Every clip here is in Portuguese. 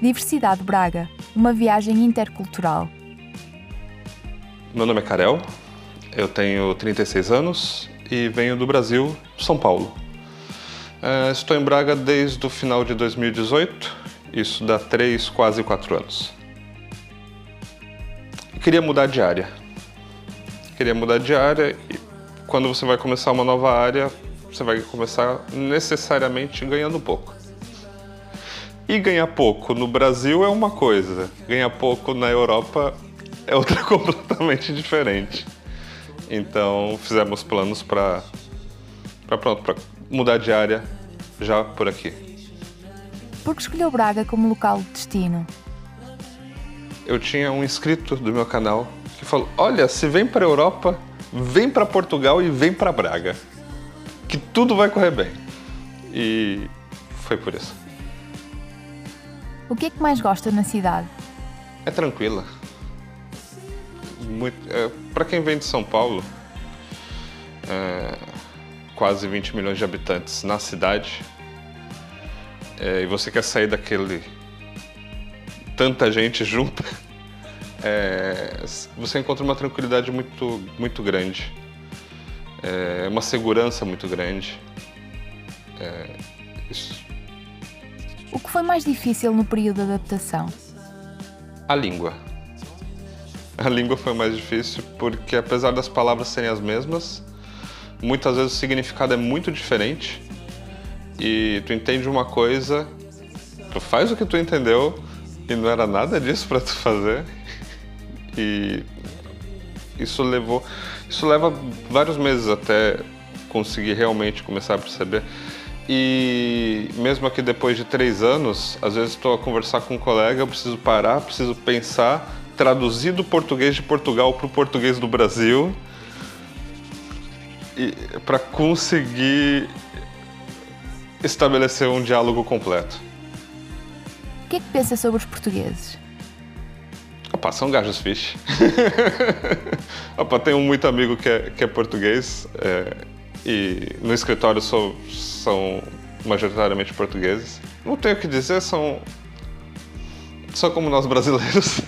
Diversidade Braga, uma viagem intercultural. Meu nome é Karel, eu tenho 36 anos e venho do Brasil, São Paulo. Uh, estou em Braga desde o final de 2018, isso dá 3, quase 4 anos. Queria mudar de área. Queria mudar de área e quando você vai começar uma nova área, você vai começar necessariamente ganhando pouco. E ganhar pouco no Brasil é uma coisa, ganhar pouco na Europa é outra completamente diferente. Então fizemos planos para para pronto, para mudar de área já por aqui. Por que escolheu Braga como local de destino? Eu tinha um inscrito do meu canal que falou: "Olha, se vem para a Europa, vem para Portugal e vem para Braga, que tudo vai correr bem". E foi por isso. O que é que mais gosta na cidade? É tranquila. É, Para quem vem de São Paulo, é, quase 20 milhões de habitantes na cidade, é, e você quer sair daquele. tanta gente junta, é, você encontra uma tranquilidade muito, muito grande, é, uma segurança muito grande. É, isso que foi mais difícil no período de adaptação? A língua. A língua foi mais difícil porque, apesar das palavras serem as mesmas, muitas vezes o significado é muito diferente e tu entende uma coisa, tu faz o que tu entendeu e não era nada disso para tu fazer e isso levou, isso leva vários meses até conseguir realmente começar a perceber. E mesmo aqui depois de três anos, às vezes estou a conversar com um colega, eu preciso parar, preciso pensar, traduzir do português de Portugal para o português do Brasil, para conseguir estabelecer um diálogo completo. O que é que pensa sobre os portugueses? Opa, são gajos fixe. Opa, tenho muito amigo que é, que é português. É e no escritório sou, são majoritariamente portugueses. Não tenho o que dizer, são, são como nós brasileiros.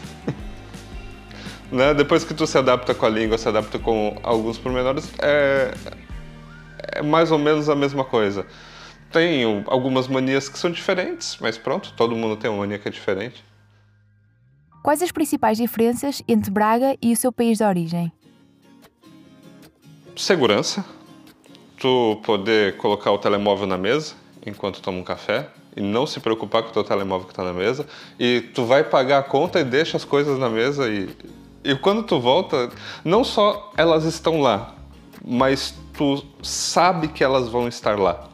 né? Depois que tu se adapta com a língua, se adapta com alguns pormenores, é, é mais ou menos a mesma coisa. Tem algumas manias que são diferentes, mas pronto, todo mundo tem uma mania que é diferente. Quais as principais diferenças entre Braga e o seu país de origem? Segurança tu poder colocar o telemóvel na mesa enquanto toma um café e não se preocupar com o teu telemóvel que está na mesa e tu vai pagar a conta e deixa as coisas na mesa e, e quando tu volta, não só elas estão lá, mas tu sabe que elas vão estar lá.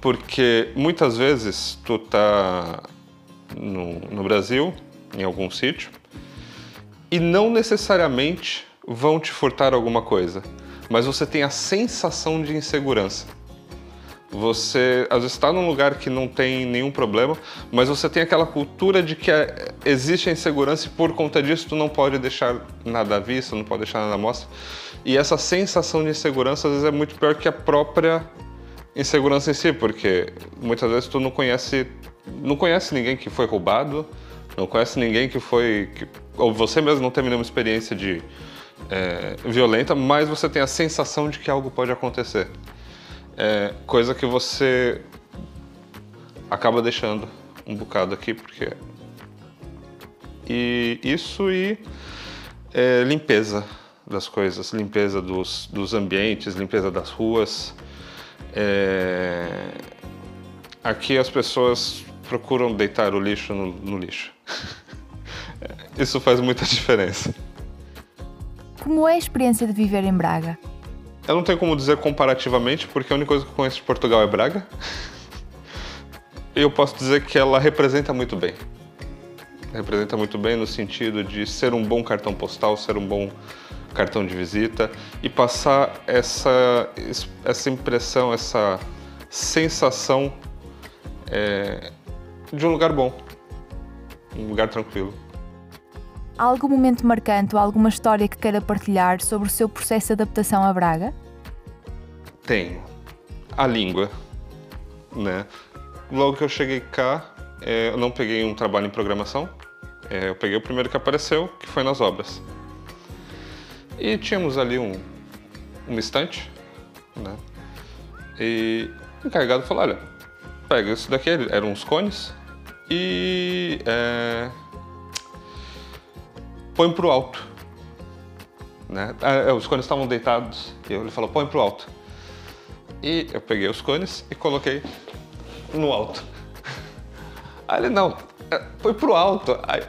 Porque muitas vezes tu tá no, no Brasil, em algum sítio, e não necessariamente vão te furtar alguma coisa mas você tem a sensação de insegurança. Você às vezes está num lugar que não tem nenhum problema, mas você tem aquela cultura de que é, existe a insegurança e por conta disso tu não pode deixar nada à vista, não pode deixar nada à mostra. E essa sensação de insegurança às vezes é muito pior que a própria insegurança em si, porque muitas vezes tu não conhece, não conhece ninguém que foi roubado, não conhece ninguém que foi, que, ou você mesmo não teve nenhuma experiência de é, violenta, mas você tem a sensação de que algo pode acontecer. É, coisa que você acaba deixando um bocado aqui, porque. E isso e é, limpeza das coisas, limpeza dos, dos ambientes, limpeza das ruas. É, aqui as pessoas procuram deitar o lixo no, no lixo. isso faz muita diferença. Como é a experiência de viver em Braga? Eu não tenho como dizer comparativamente, porque a única coisa que eu conheço de Portugal é Braga. eu posso dizer que ela representa muito bem. Representa muito bem no sentido de ser um bom cartão postal, ser um bom cartão de visita e passar essa, essa impressão, essa sensação é, de um lugar bom, um lugar tranquilo. Algum momento marcante ou alguma história que queira partilhar sobre o seu processo de adaptação a Braga? Tenho. A língua, né? Logo que eu cheguei cá, é, eu não peguei um trabalho em programação. É, eu peguei o primeiro que apareceu, que foi nas obras. E tínhamos ali um, uma estante, né? E o encarregado falou, olha, pega isso daqui, eram uns cones, e é, põe pro alto. Né? Ah, é, os cones estavam deitados, e ele falou, põe pro alto. E eu peguei os cones e coloquei no alto. Aí ele, não, é, põe pro alto. Aí,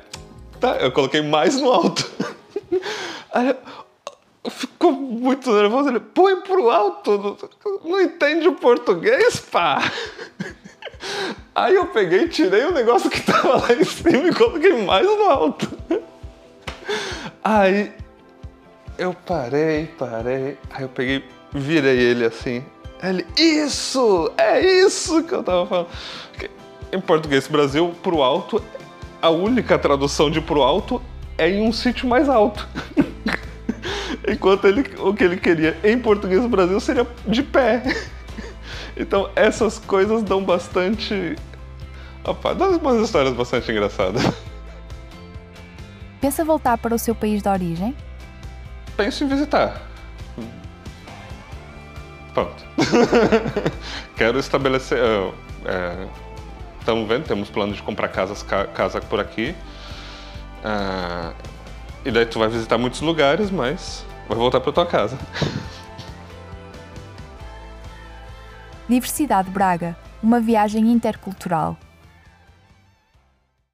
tá, eu coloquei mais no alto. Aí ficou muito nervoso, ele, põe pro alto, não, não entende o português, pá. Aí eu peguei, tirei o negócio que tava lá em cima e coloquei mais no alto. Aí eu parei, parei, aí eu peguei, virei ele assim. Ele, isso! É isso que eu tava falando. Em português Brasil, pro alto, a única tradução de pro alto é em um sítio mais alto. Enquanto ele, o que ele queria em português Brasil seria de pé. Então essas coisas dão bastante. Opa, dá umas histórias bastante engraçadas. Pensa voltar para o seu país de origem? Penso em visitar. Pronto. Quero estabelecer. Estamos é, vendo, temos plano de comprar casas, casa por aqui. Uh, e daí tu vai visitar muitos lugares, mas vai voltar para tua casa. Diversidade Braga, uma viagem intercultural